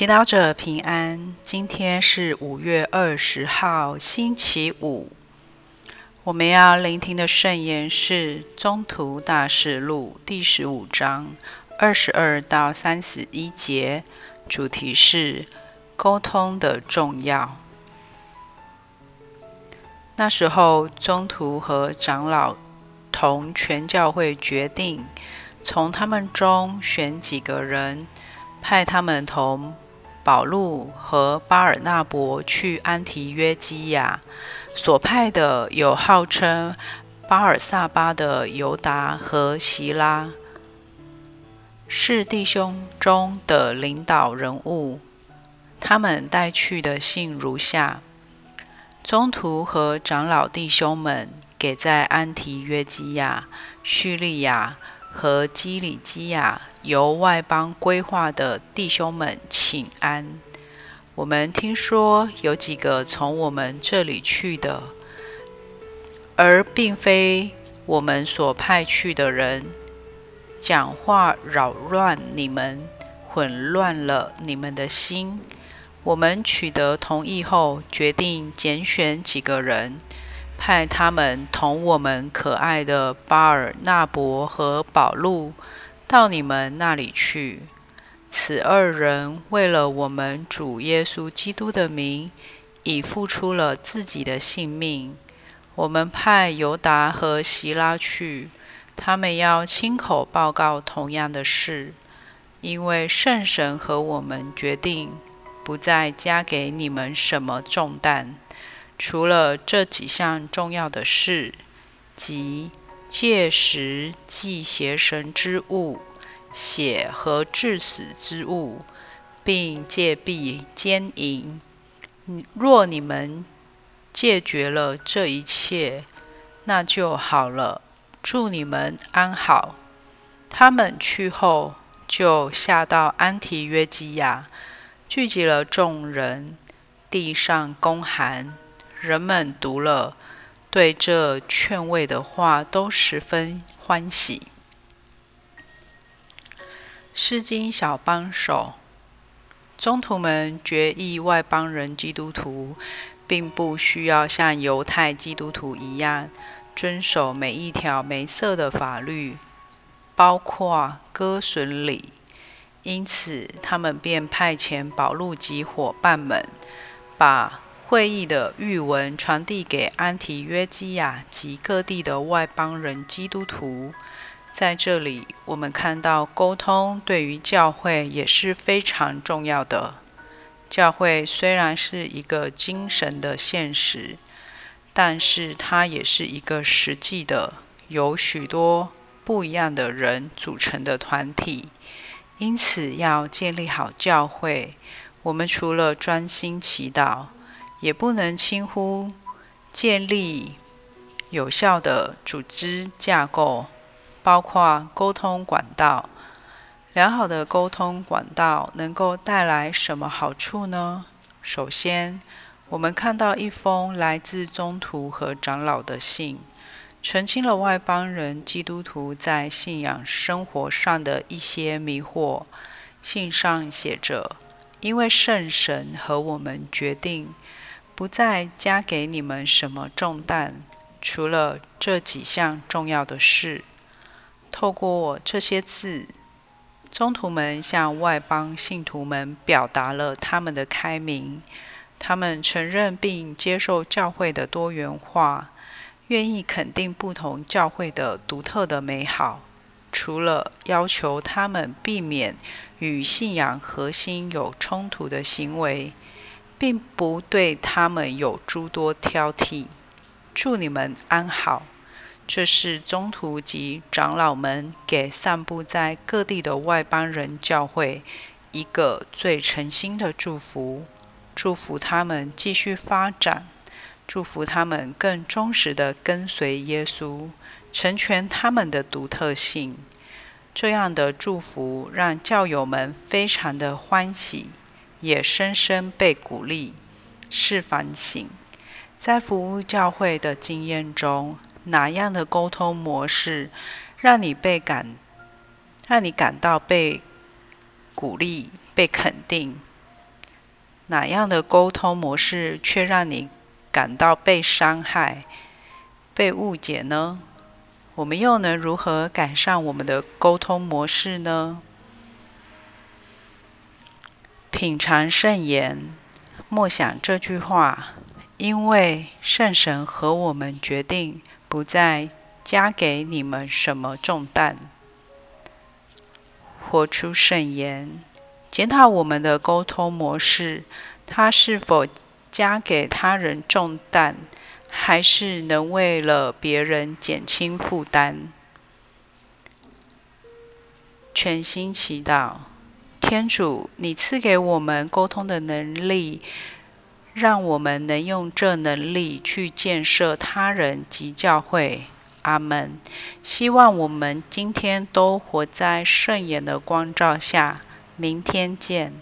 祈祷者平安。今天是五月二十号，星期五。我们要聆听的圣言是《中途大事录》第十五章二十二到三十一节，主题是沟通的重要。那时候，中途和长老同全教会决定，从他们中选几个人。派他们同保禄和巴尔纳伯去安提约基亚，所派的有号称巴尔撒巴的犹达和希拉，是弟兄中的领导人物。他们带去的信如下：中途和长老弟兄们，给在安提约基亚、叙利亚和基里基亚。由外邦规划的弟兄们，请安。我们听说有几个从我们这里去的，而并非我们所派去的人，讲话扰乱你们，混乱了你们的心。我们取得同意后，决定拣选几个人，派他们同我们可爱的巴尔纳伯和保禄。到你们那里去。此二人为了我们主耶稣基督的名，已付出了自己的性命。我们派犹达和希拉去，他们要亲口报告同样的事，因为圣神和我们决定，不再加给你们什么重担，除了这几项重要的事，即。戒食祭邪神之物、血和致死之物，并戒避奸淫。若你们戒绝了这一切，那就好了。祝你们安好。他们去后，就下到安提约基亚，聚集了众人，地上公函。人们读了。对这劝慰的话都十分欢喜。诗经小帮手，宗徒们决意外邦人基督徒并不需要像犹太基督徒一样遵守每一条梅瑟的法律，包括割损礼。因此，他们便派遣保禄及伙伴们把。会议的諭文传递给安提约基亚及各地的外邦人基督徒。在这里，我们看到沟通对于教会也是非常重要的。教会虽然是一个精神的现实，但是它也是一个实际的，由许多不一样的人组成的团体。因此，要建立好教会，我们除了专心祈祷。也不能轻忽建立有效的组织架构，包括沟通管道。良好的沟通管道能够带来什么好处呢？首先，我们看到一封来自中途和长老的信，澄清了外邦人基督徒在信仰生活上的一些迷惑。信上写着：“因为圣神和我们决定。”不再加给你们什么重担，除了这几项重要的事。透过这些字，宗徒们向外邦信徒们表达了他们的开明。他们承认并接受教会的多元化，愿意肯定不同教会的独特的美好。除了要求他们避免与信仰核心有冲突的行为。并不对他们有诸多挑剔。祝你们安好。这是中途及长老们给散布在各地的外邦人教会一个最诚心的祝福。祝福他们继续发展，祝福他们更忠实的跟随耶稣，成全他们的独特性。这样的祝福让教友们非常的欢喜。也深深被鼓励，是反省，在服务教会的经验中，哪样的沟通模式让你被感，让你感到被鼓励、被肯定，哪样的沟通模式却让你感到被伤害、被误解呢？我们又能如何改善我们的沟通模式呢？品尝圣言，默想这句话，因为圣神和我们决定不再加给你们什么重担。活出圣言，检讨我们的沟通模式，它是否加给他人重担？还是能为了别人减轻负担。全心祈祷，天主，你赐给我们沟通的能力，让我们能用这能力去建设他人及教会。阿门。希望我们今天都活在圣言的光照下。明天见。